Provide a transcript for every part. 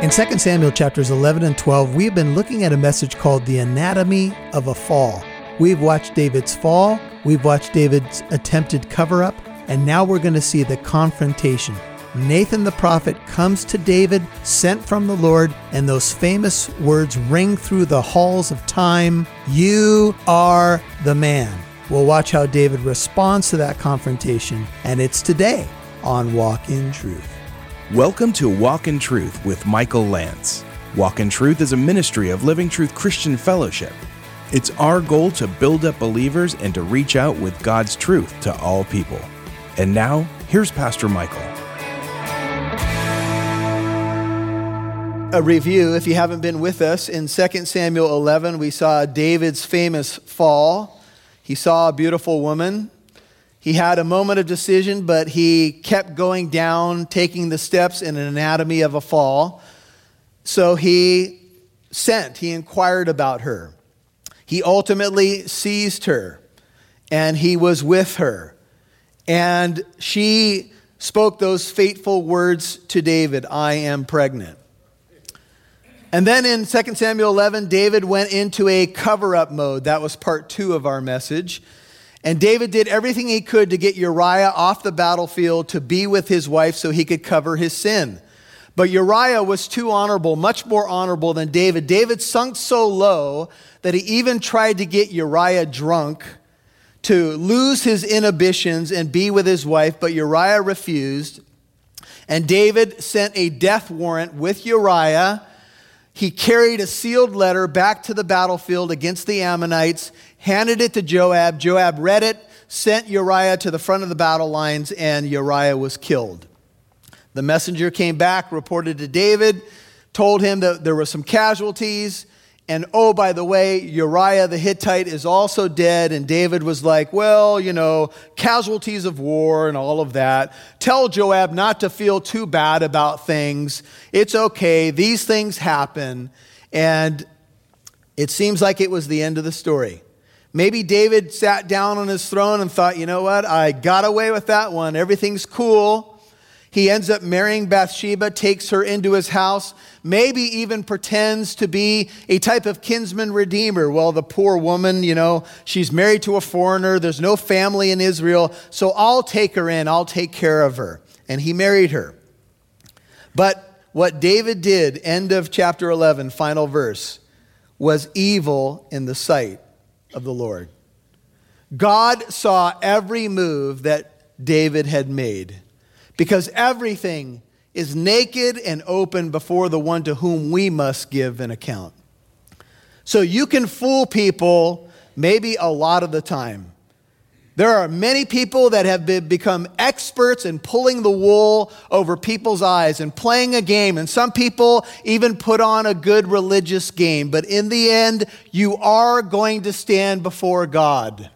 In 2 Samuel chapters 11 and 12, we have been looking at a message called The Anatomy of a Fall. We've watched David's fall, we've watched David's attempted cover up, and now we're going to see the confrontation. Nathan the prophet comes to David, sent from the Lord, and those famous words ring through the halls of time You are the man. We'll watch how David responds to that confrontation, and it's today on Walk in Truth. Welcome to Walk in Truth with Michael Lance. Walk in Truth is a ministry of Living Truth Christian Fellowship. It's our goal to build up believers and to reach out with God's truth to all people. And now, here's Pastor Michael. A review, if you haven't been with us, in 2 Samuel 11, we saw David's famous fall. He saw a beautiful woman, he had a moment of decision, but he kept going down, taking the steps in an anatomy of a fall. So he sent, he inquired about her. He ultimately seized her, and he was with her. And she spoke those fateful words to David I am pregnant. And then in 2 Samuel 11, David went into a cover up mode. That was part two of our message. And David did everything he could to get Uriah off the battlefield to be with his wife so he could cover his sin. But Uriah was too honorable, much more honorable than David. David sunk so low that he even tried to get Uriah drunk to lose his inhibitions and be with his wife, but Uriah refused. And David sent a death warrant with Uriah. He carried a sealed letter back to the battlefield against the Ammonites handed it to Joab. Joab read it, sent Uriah to the front of the battle lines, and Uriah was killed. The messenger came back, reported to David, told him that there were some casualties. And oh, by the way, Uriah the Hittite is also dead. And David was like, well, you know, casualties of war and all of that. Tell Joab not to feel too bad about things. It's okay. These things happen. And it seems like it was the end of the story. Maybe David sat down on his throne and thought, you know what, I got away with that one. Everything's cool. He ends up marrying Bathsheba, takes her into his house, maybe even pretends to be a type of kinsman redeemer. Well, the poor woman, you know, she's married to a foreigner, there's no family in Israel, so I'll take her in, I'll take care of her. And he married her. But what David did, end of chapter 11, final verse, was evil in the sight of the Lord. God saw every move that David had made because everything is naked and open before the one to whom we must give an account. So you can fool people maybe a lot of the time. There are many people that have been, become experts in pulling the wool over people's eyes and playing a game. And some people even put on a good religious game. But in the end, you are going to stand before God.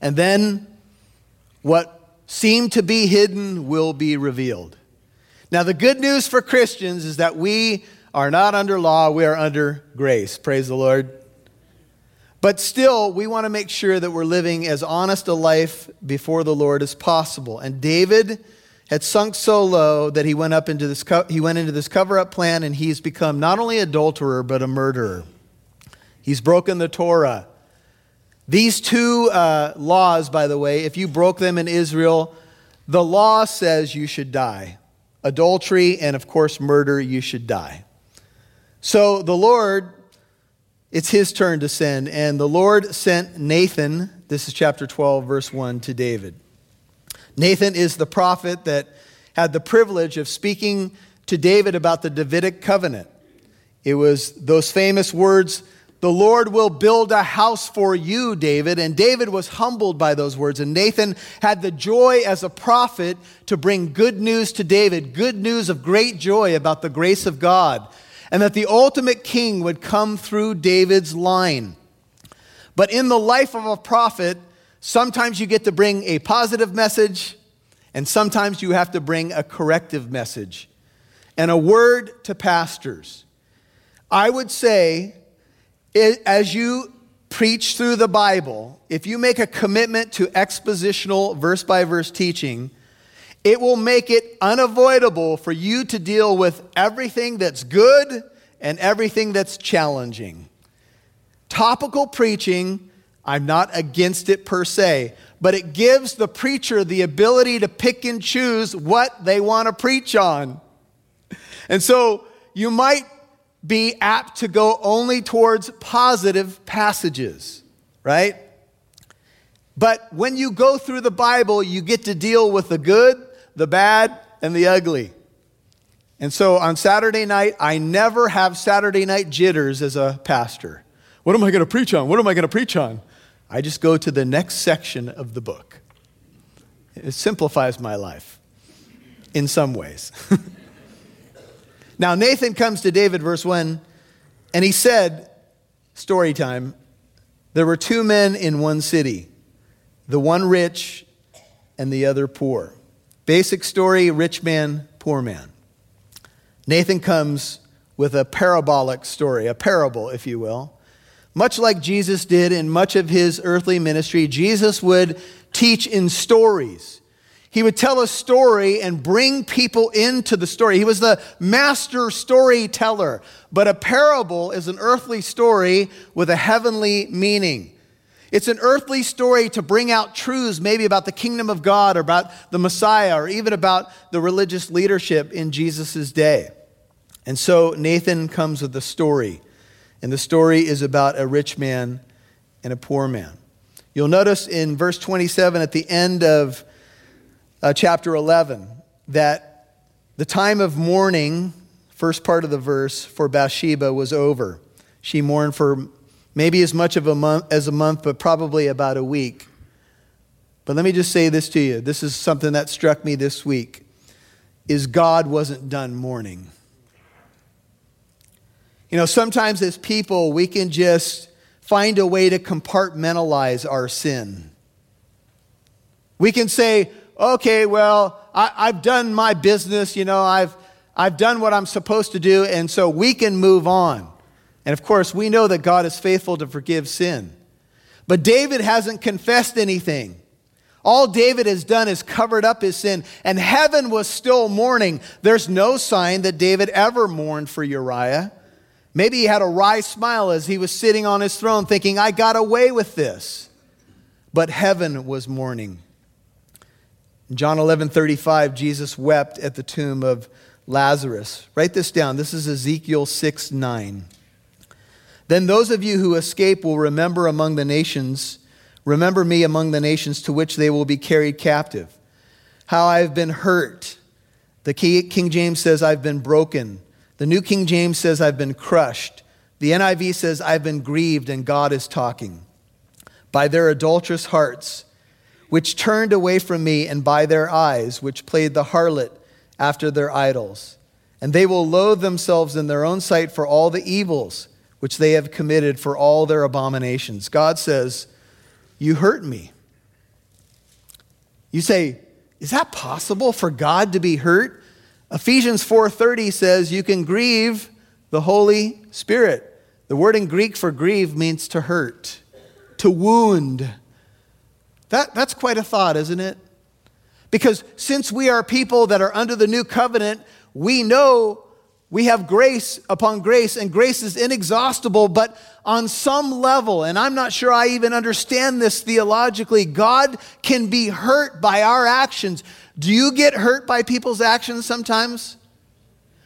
And then what seemed to be hidden will be revealed. Now, the good news for Christians is that we are not under law, we are under grace. Praise the Lord. But still, we want to make sure that we're living as honest a life before the Lord as possible. And David had sunk so low that he went up into this co- he went into this cover-up plan and he's become not only adulterer but a murderer. He's broken the Torah. These two uh, laws, by the way, if you broke them in Israel, the law says you should die. Adultery and, of course, murder, you should die. So the Lord it's his turn to sin. And the Lord sent Nathan, this is chapter 12, verse 1, to David. Nathan is the prophet that had the privilege of speaking to David about the Davidic covenant. It was those famous words, The Lord will build a house for you, David. And David was humbled by those words. And Nathan had the joy as a prophet to bring good news to David, good news of great joy about the grace of God and that the ultimate king would come through David's line. But in the life of a prophet, sometimes you get to bring a positive message, and sometimes you have to bring a corrective message and a word to pastors. I would say, as you preach through the Bible, if you make a commitment to expositional verse by verse teaching, it will make it unavoidable for you to deal with everything that's good and everything that's challenging. Topical preaching, I'm not against it per se, but it gives the preacher the ability to pick and choose what they want to preach on. And so you might be apt to go only towards positive passages, right? But when you go through the Bible, you get to deal with the good, the bad, and the ugly. And so on Saturday night, I never have Saturday night jitters as a pastor. What am I going to preach on? What am I going to preach on? I just go to the next section of the book. It simplifies my life in some ways. now, Nathan comes to David, verse 1, and he said, Story time, there were two men in one city, the one rich and the other poor. Basic story rich man, poor man. Nathan comes with a parabolic story, a parable, if you will. Much like Jesus did in much of his earthly ministry, Jesus would teach in stories. He would tell a story and bring people into the story. He was the master storyteller. But a parable is an earthly story with a heavenly meaning. It's an earthly story to bring out truths, maybe about the kingdom of God or about the Messiah or even about the religious leadership in Jesus' day. And so Nathan comes with a story, and the story is about a rich man and a poor man. You'll notice in verse 27 at the end of uh, chapter 11 that the time of mourning, first part of the verse, for Bathsheba was over. She mourned for maybe as much of a month as a month, but probably about a week. But let me just say this to you. This is something that struck me this week is God wasn't done mourning. You know, sometimes as people, we can just find a way to compartmentalize our sin. We can say, okay, well, I, have done my business, you know, I've, I've done what I'm supposed to do, and so we can move on. And of course, we know that God is faithful to forgive sin. But David hasn't confessed anything. All David has done is covered up his sin, and heaven was still mourning. There's no sign that David ever mourned for Uriah. Maybe he had a wry smile as he was sitting on his throne thinking, I got away with this. But heaven was mourning. In John 11 35, Jesus wept at the tomb of Lazarus. Write this down. This is Ezekiel 6 9. Then those of you who escape will remember among the nations, remember me among the nations to which they will be carried captive. How I have been hurt. The King James says, I've been broken. The New King James says, I've been crushed. The NIV says, I've been grieved, and God is talking. By their adulterous hearts, which turned away from me, and by their eyes, which played the harlot after their idols. And they will loathe themselves in their own sight for all the evils which they have committed, for all their abominations. God says, You hurt me. You say, Is that possible for God to be hurt? Ephesians 4:30 says you can grieve the Holy Spirit. The word in Greek for grieve means to hurt, to wound. That, that's quite a thought, isn't it? Because since we are people that are under the new covenant, we know we have grace upon grace, and grace is inexhaustible, but on some level, and I'm not sure I even understand this theologically, God can be hurt by our actions. Do you get hurt by people's actions sometimes?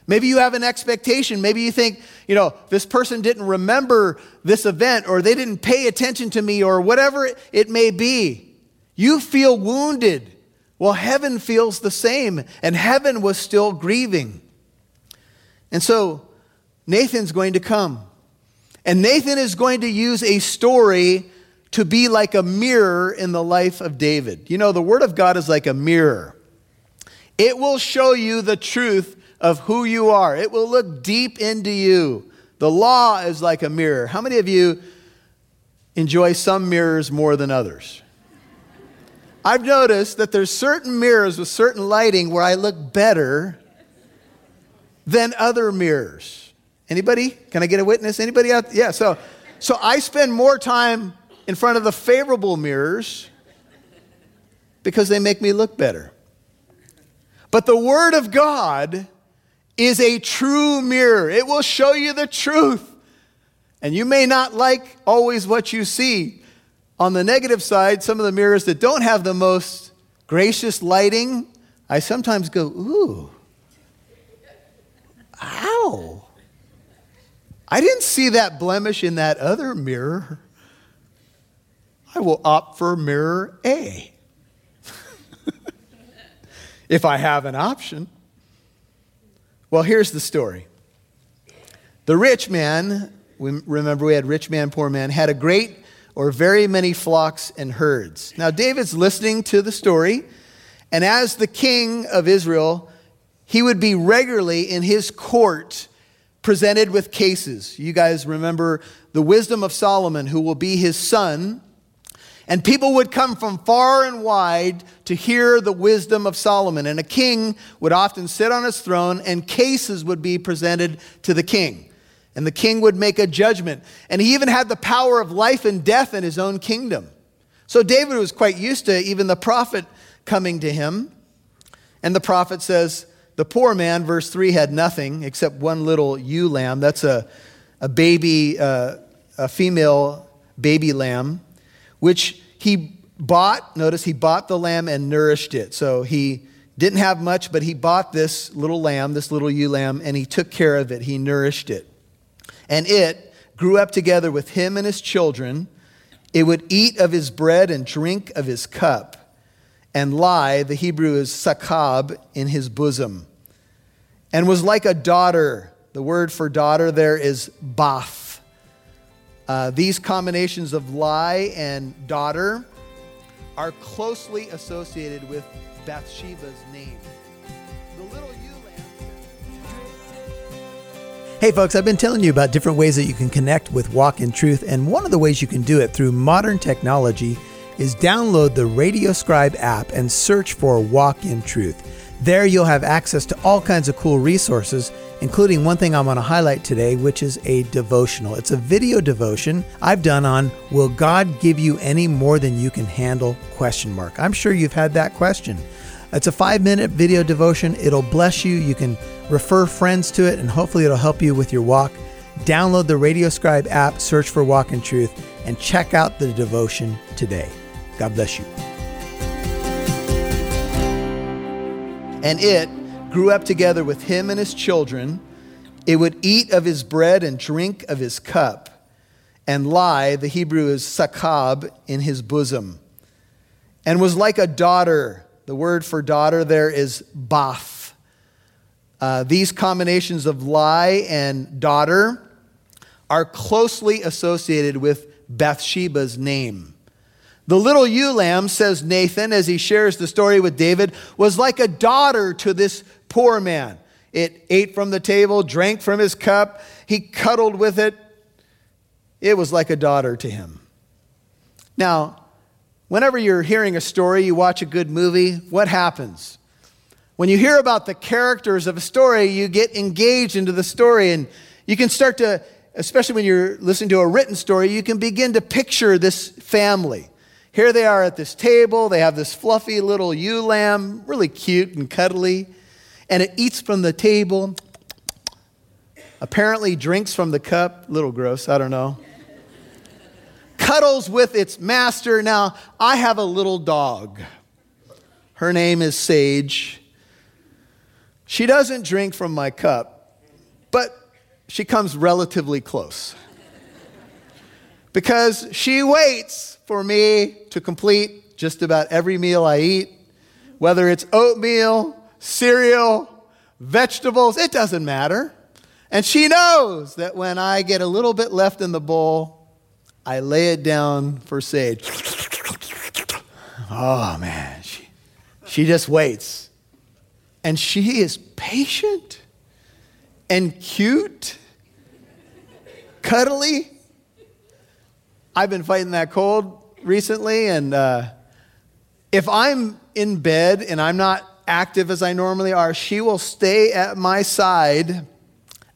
Maybe you have an expectation. Maybe you think, you know, this person didn't remember this event or they didn't pay attention to me or whatever it may be. You feel wounded. Well, heaven feels the same, and heaven was still grieving. And so Nathan's going to come. And Nathan is going to use a story to be like a mirror in the life of David. You know, the Word of God is like a mirror. It will show you the truth of who you are, it will look deep into you. The law is like a mirror. How many of you enjoy some mirrors more than others? I've noticed that there's certain mirrors with certain lighting where I look better than other mirrors. Anybody? Can I get a witness? Anybody out? Yeah, so so I spend more time in front of the favorable mirrors because they make me look better. But the Word of God is a true mirror, it will show you the truth. And you may not like always what you see. On the negative side, some of the mirrors that don't have the most gracious lighting, I sometimes go, ooh, ow. I didn't see that blemish in that other mirror. I will opt for mirror A if I have an option. Well, here's the story. The rich man, remember we had rich man, poor man, had a great or very many flocks and herds. Now, David's listening to the story, and as the king of Israel, he would be regularly in his court presented with cases. You guys remember the wisdom of Solomon, who will be his son. And people would come from far and wide to hear the wisdom of Solomon. And a king would often sit on his throne, and cases would be presented to the king. And the king would make a judgment. And he even had the power of life and death in his own kingdom. So David was quite used to even the prophet coming to him. And the prophet says, The poor man, verse 3, had nothing except one little ewe lamb. That's a, a baby, uh, a female baby lamb, which he bought. Notice he bought the lamb and nourished it. So he didn't have much, but he bought this little lamb, this little ewe lamb, and he took care of it. He nourished it. And it grew up together with him and his children. It would eat of his bread and drink of his cup, and lie, the Hebrew is sakab, in his bosom, and was like a daughter. The word for daughter there is bath. Uh, these combinations of lie and daughter are closely associated with Bathsheba's name. Hey, folks, I've been telling you about different ways that you can connect with Walk in Truth, and one of the ways you can do it through modern technology is download the RadioScribe app and search for Walk in Truth. There, you'll have access to all kinds of cool resources, including one thing I'm going to highlight today, which is a devotional. It's a video devotion I've done on Will God give you any more than you can handle? question mark. I'm sure you've had that question. It's a 5-minute video devotion. It'll bless you. You can refer friends to it, and hopefully it'll help you with your walk. Download the RadioScribe app, search for Walk in Truth, and check out the devotion today. God bless you. And it grew up together with him and his children. It would eat of his bread and drink of his cup, and lie, the Hebrew is sakab, in his bosom, and was like a daughter. The word for daughter there is bath uh, these combinations of lie and daughter are closely associated with Bathsheba's name. The little ewe lamb, says Nathan as he shares the story with David, was like a daughter to this poor man. It ate from the table, drank from his cup, he cuddled with it. It was like a daughter to him. Now, whenever you're hearing a story, you watch a good movie, what happens? When you hear about the characters of a story, you get engaged into the story and you can start to, especially when you're listening to a written story, you can begin to picture this family. Here they are at this table. They have this fluffy little ewe lamb, really cute and cuddly, and it eats from the table. Apparently, drinks from the cup. Little gross, I don't know. Cuddles with its master. Now, I have a little dog. Her name is Sage. She doesn't drink from my cup, but she comes relatively close. because she waits for me to complete just about every meal I eat, whether it's oatmeal, cereal, vegetables, it doesn't matter. And she knows that when I get a little bit left in the bowl, I lay it down for Sage. Oh man, she, she just waits. And she is patient and cute, cuddly. I've been fighting that cold recently, and uh, if I'm in bed and I'm not active as I normally are, she will stay at my side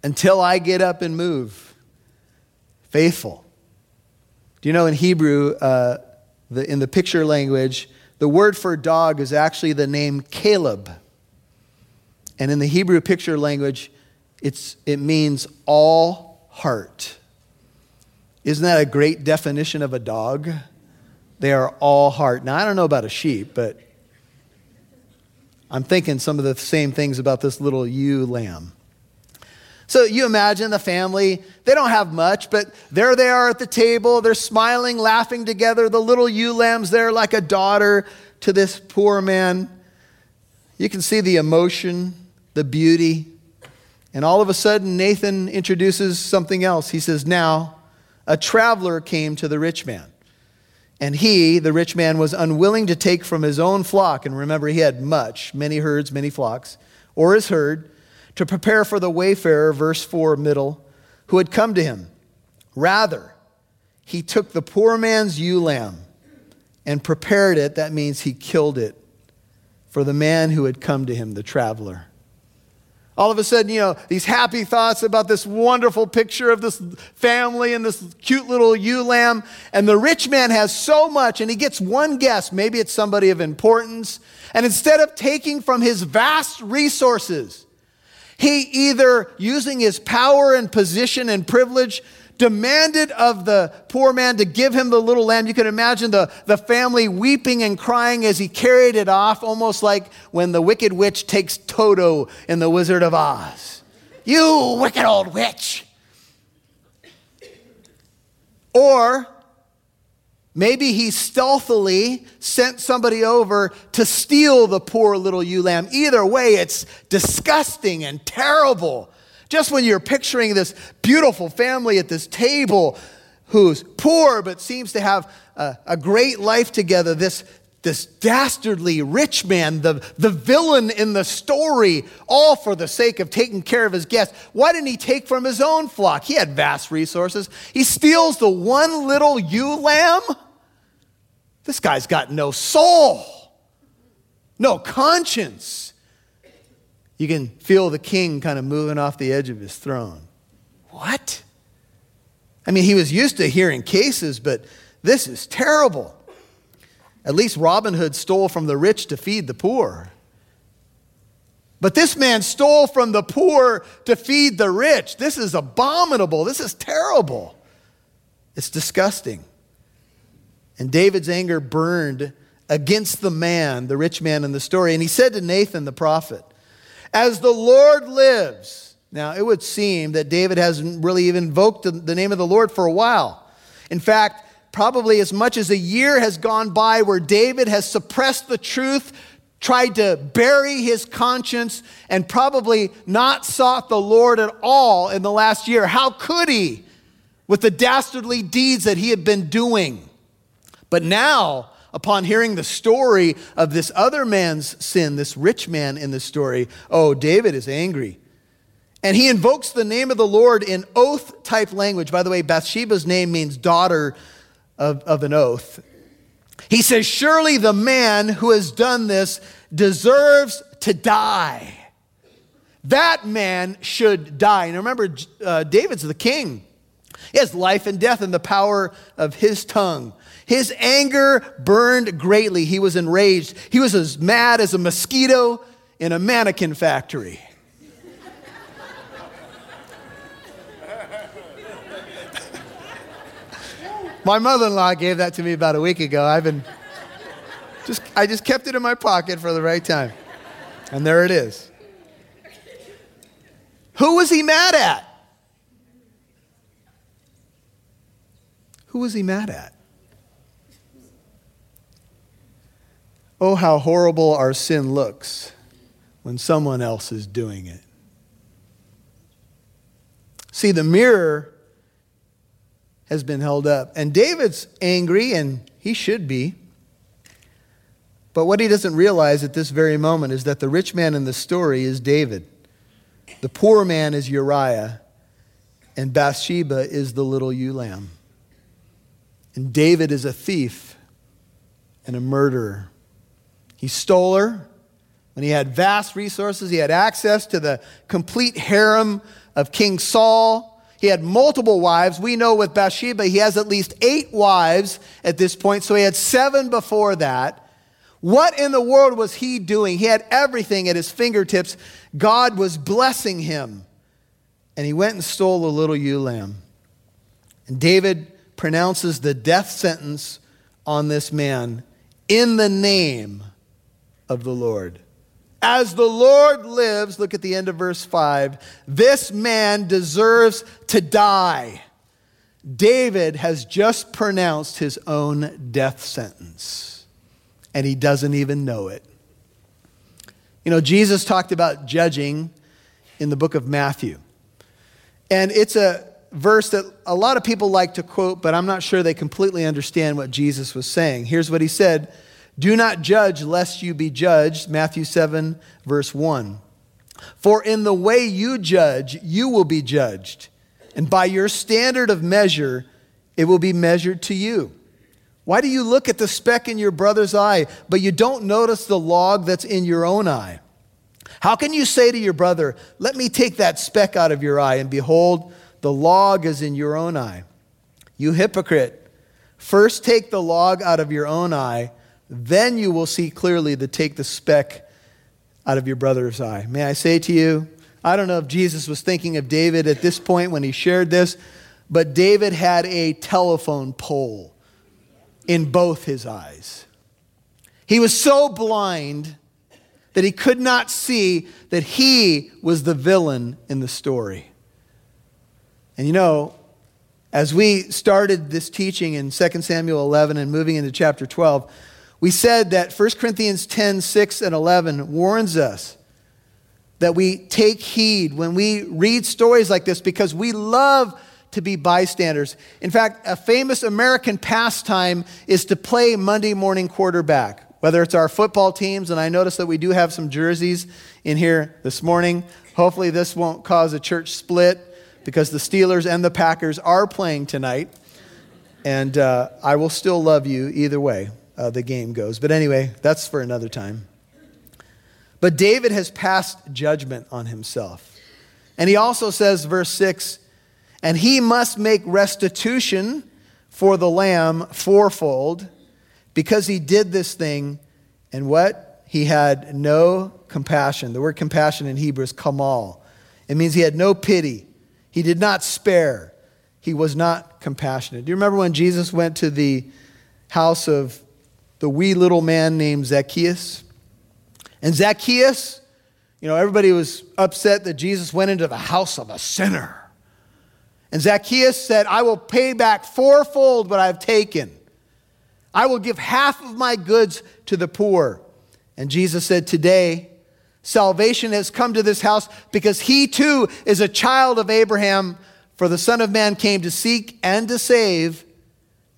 until I get up and move. Faithful. Do you know in Hebrew, uh, the, in the picture language, the word for dog is actually the name Caleb. And in the Hebrew picture language, it's, it means all heart. Isn't that a great definition of a dog? They are all heart. Now, I don't know about a sheep, but I'm thinking some of the same things about this little ewe lamb. So you imagine the family, they don't have much, but there they are at the table. They're smiling, laughing together. The little ewe lamb's there like a daughter to this poor man. You can see the emotion, the beauty. And all of a sudden, Nathan introduces something else. He says, Now, a traveler came to the rich man. And he, the rich man, was unwilling to take from his own flock. And remember, he had much, many herds, many flocks, or his herd to prepare for the wayfarer, verse 4, middle, who had come to him. Rather, he took the poor man's ewe lamb and prepared it. That means he killed it for the man who had come to him, the traveler. All of a sudden, you know, these happy thoughts about this wonderful picture of this family and this cute little ewe lamb. And the rich man has so much, and he gets one guess. Maybe it's somebody of importance. And instead of taking from his vast resources, he either, using his power and position and privilege, demanded of the poor man to give him the little lamb. You can imagine the, the family weeping and crying as he carried it off, almost like when the wicked witch takes Toto in The Wizard of Oz. You wicked old witch. Or Maybe he stealthily sent somebody over to steal the poor little ewe lamb. Either way, it's disgusting and terrible. Just when you're picturing this beautiful family at this table who's poor but seems to have a, a great life together, this, this dastardly rich man, the, the villain in the story, all for the sake of taking care of his guests. Why didn't he take from his own flock? He had vast resources. He steals the one little ewe lamb. This guy's got no soul, no conscience. You can feel the king kind of moving off the edge of his throne. What? I mean, he was used to hearing cases, but this is terrible. At least Robin Hood stole from the rich to feed the poor. But this man stole from the poor to feed the rich. This is abominable. This is terrible. It's disgusting. And David's anger burned against the man, the rich man in the story. And he said to Nathan the prophet, As the Lord lives, now it would seem that David hasn't really even invoked the name of the Lord for a while. In fact, probably as much as a year has gone by where David has suppressed the truth, tried to bury his conscience, and probably not sought the Lord at all in the last year. How could he with the dastardly deeds that he had been doing? But now, upon hearing the story of this other man's sin, this rich man in the story, oh, David is angry. And he invokes the name of the Lord in oath type language. By the way, Bathsheba's name means daughter of, of an oath. He says, Surely the man who has done this deserves to die. That man should die. And remember, uh, David's the king. He has life and death in the power of his tongue. His anger burned greatly. He was enraged. He was as mad as a mosquito in a mannequin factory. My mother-in-law gave that to me about a week ago. I've been just I just kept it in my pocket for the right time. And there it is. Who was he mad at? Who was he mad at? Oh, how horrible our sin looks when someone else is doing it. See, the mirror has been held up, and David's angry, and he should be. But what he doesn't realize at this very moment is that the rich man in the story is David, the poor man is Uriah, and Bathsheba is the little ewe lamb. And David is a thief and a murderer. He stole her. When he had vast resources, he had access to the complete harem of King Saul. He had multiple wives. We know with Bathsheba, he has at least eight wives at this point, so he had seven before that. What in the world was he doing? He had everything at his fingertips. God was blessing him. And he went and stole a little ewe lamb. And David pronounces the death sentence on this man in the name of the Lord. As the Lord lives, look at the end of verse 5, this man deserves to die. David has just pronounced his own death sentence, and he doesn't even know it. You know, Jesus talked about judging in the book of Matthew. And it's a verse that a lot of people like to quote, but I'm not sure they completely understand what Jesus was saying. Here's what he said Do not judge lest you be judged. Matthew 7, verse 1. For in the way you judge, you will be judged, and by your standard of measure, it will be measured to you. Why do you look at the speck in your brother's eye, but you don't notice the log that's in your own eye? How can you say to your brother, Let me take that speck out of your eye, and behold, the log is in your own eye. You hypocrite, first take the log out of your own eye, then you will see clearly to take the speck out of your brother's eye. May I say to you, I don't know if Jesus was thinking of David at this point when he shared this, but David had a telephone pole in both his eyes. He was so blind that he could not see that he was the villain in the story. And you know, as we started this teaching in 2 Samuel 11 and moving into chapter 12, we said that 1 Corinthians 10 6 and 11 warns us that we take heed when we read stories like this because we love to be bystanders. In fact, a famous American pastime is to play Monday morning quarterback, whether it's our football teams, and I notice that we do have some jerseys in here this morning. Hopefully, this won't cause a church split because the Steelers and the Packers are playing tonight. And uh, I will still love you either way uh, the game goes. But anyway, that's for another time. But David has passed judgment on himself. And he also says, verse 6, and he must make restitution for the lamb fourfold because he did this thing. And what? He had no compassion. The word compassion in Hebrew is kamal. It means he had no pity. He did not spare. He was not compassionate. Do you remember when Jesus went to the house of the wee little man named Zacchaeus? And Zacchaeus, you know, everybody was upset that Jesus went into the house of a sinner. And Zacchaeus said, I will pay back fourfold what I've taken. I will give half of my goods to the poor. And Jesus said, Today, Salvation has come to this house because he too is a child of Abraham. For the Son of Man came to seek and to save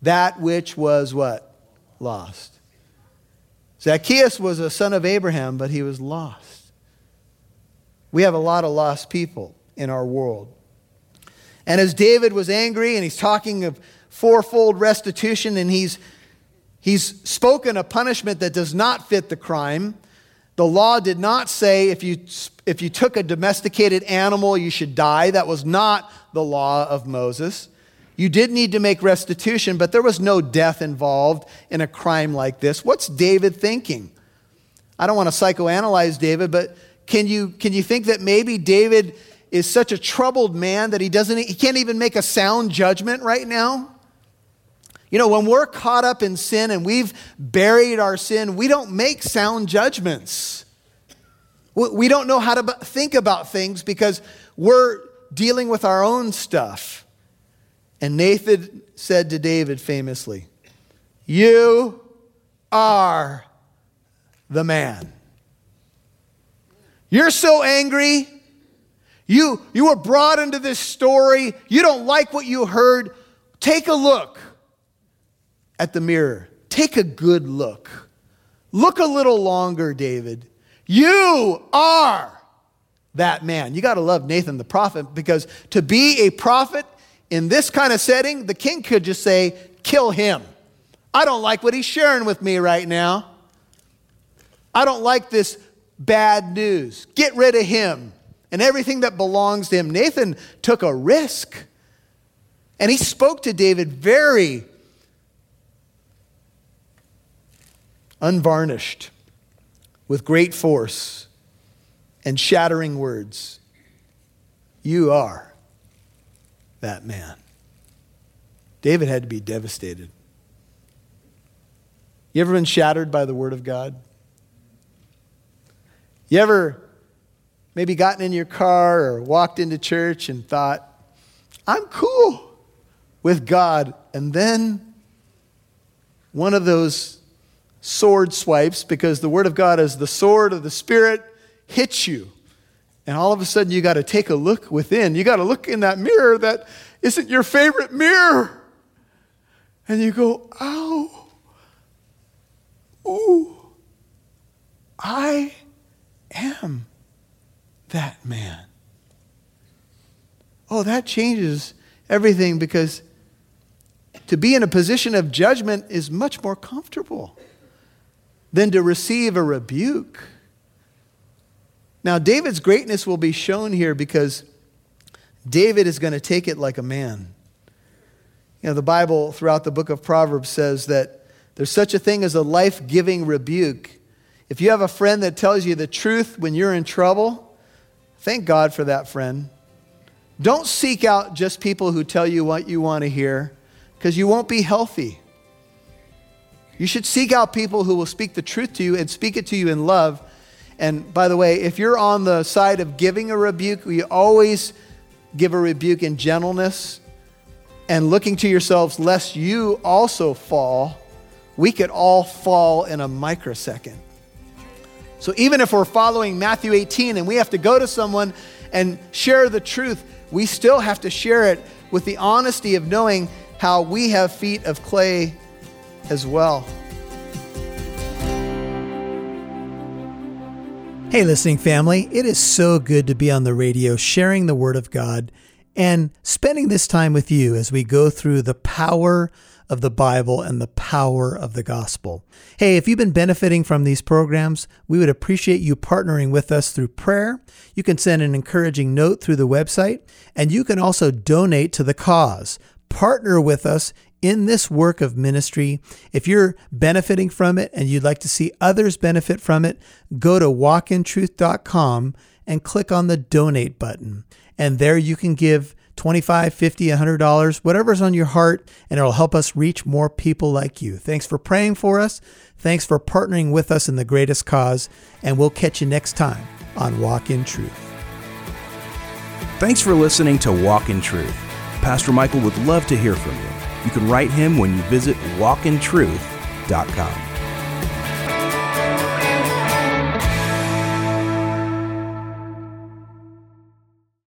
that which was what? Lost. Zacchaeus was a son of Abraham, but he was lost. We have a lot of lost people in our world. And as David was angry and he's talking of fourfold restitution and he's, he's spoken a punishment that does not fit the crime, the law did not say if you, if you took a domesticated animal, you should die. That was not the law of Moses. You did need to make restitution, but there was no death involved in a crime like this. What's David thinking? I don't want to psychoanalyze David, but can you, can you think that maybe David is such a troubled man that he, doesn't, he can't even make a sound judgment right now? You know, when we're caught up in sin and we've buried our sin, we don't make sound judgments. We don't know how to think about things because we're dealing with our own stuff. And Nathan said to David famously, You are the man. You're so angry. You, you were brought into this story. You don't like what you heard. Take a look at the mirror. Take a good look. Look a little longer, David. You are that man. You got to love Nathan the prophet because to be a prophet in this kind of setting, the king could just say, kill him. I don't like what he's sharing with me right now. I don't like this bad news. Get rid of him and everything that belongs to him. Nathan took a risk and he spoke to David very unvarnished, with great force and shattering words. You are that man. David had to be devastated. You ever been shattered by the word of God? You ever maybe gotten in your car or walked into church and thought, I'm cool with God, and then one of those sword swipes, because the Word of God is the sword of the Spirit, hits you. And all of a sudden, you got to take a look within. You got to look in that mirror that isn't your favorite mirror. And you go, ow, ooh, I am that man. Oh, that changes everything because to be in a position of judgment is much more comfortable than to receive a rebuke. Now, David's greatness will be shown here because David is going to take it like a man. You know, the Bible throughout the book of Proverbs says that there's such a thing as a life giving rebuke. If you have a friend that tells you the truth when you're in trouble, thank God for that friend. Don't seek out just people who tell you what you want to hear because you won't be healthy. You should seek out people who will speak the truth to you and speak it to you in love. And by the way, if you're on the side of giving a rebuke, we always give a rebuke in gentleness and looking to yourselves lest you also fall. We could all fall in a microsecond. So even if we're following Matthew 18 and we have to go to someone and share the truth, we still have to share it with the honesty of knowing how we have feet of clay as well. Hey, listening family, it is so good to be on the radio sharing the Word of God and spending this time with you as we go through the power of the Bible and the power of the gospel. Hey, if you've been benefiting from these programs, we would appreciate you partnering with us through prayer. You can send an encouraging note through the website, and you can also donate to the cause. Partner with us in this work of ministry. If you're benefiting from it and you'd like to see others benefit from it, go to walkintruth.com and click on the donate button. And there you can give 25, 50, 100 dollars, whatever's on your heart, and it'll help us reach more people like you. Thanks for praying for us. Thanks for partnering with us in the greatest cause, and we'll catch you next time on Walk in Truth. Thanks for listening to Walk in Truth. Pastor Michael would love to hear from you. You can write him when you visit walkintruth.com.